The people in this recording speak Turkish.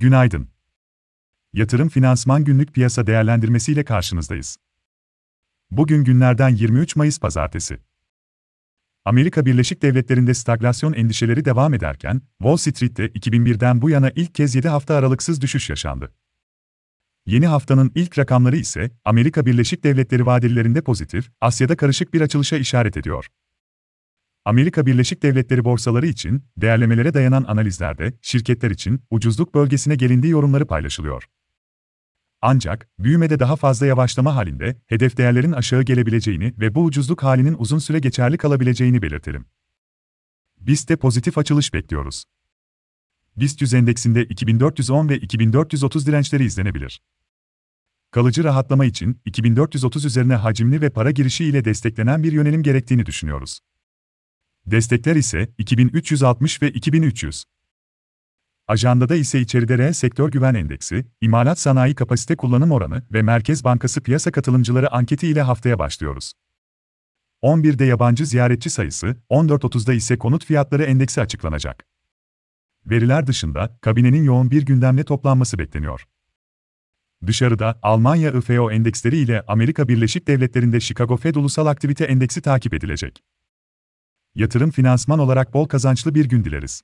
Günaydın. Yatırım Finansman Günlük Piyasa Değerlendirmesi ile karşınızdayız. Bugün günlerden 23 Mayıs Pazartesi. Amerika Birleşik Devletleri'nde stagflasyon endişeleri devam ederken, Wall Street'te 2001'den bu yana ilk kez 7 hafta aralıksız düşüş yaşandı. Yeni haftanın ilk rakamları ise Amerika Birleşik Devletleri vadelilerinde pozitif, Asya'da karışık bir açılışa işaret ediyor. Amerika Birleşik Devletleri borsaları için değerlemelere dayanan analizlerde şirketler için ucuzluk bölgesine gelindiği yorumları paylaşılıyor. Ancak büyümede daha fazla yavaşlama halinde hedef değerlerin aşağı gelebileceğini ve bu ucuzluk halinin uzun süre geçerli kalabileceğini belirtelim. BIST'te pozitif açılış bekliyoruz. BIST 100 endeksinde 2410 ve 2430 dirençleri izlenebilir. Kalıcı rahatlama için 2430 üzerine hacimli ve para girişi ile desteklenen bir yönelim gerektiğini düşünüyoruz. Destekler ise 2360 ve 2300. Ajandada ise içeride reel sektör güven endeksi, imalat sanayi kapasite kullanım oranı ve Merkez Bankası piyasa katılımcıları anketi ile haftaya başlıyoruz. 11'de yabancı ziyaretçi sayısı, 14.30'da ise konut fiyatları endeksi açıklanacak. Veriler dışında, kabinenin yoğun bir gündemle toplanması bekleniyor. Dışarıda, Almanya IFO endeksleri ile Amerika Birleşik Devletleri'nde Chicago Fed Ulusal Aktivite Endeksi takip edilecek. Yatırım finansman olarak bol kazançlı bir gün dileriz.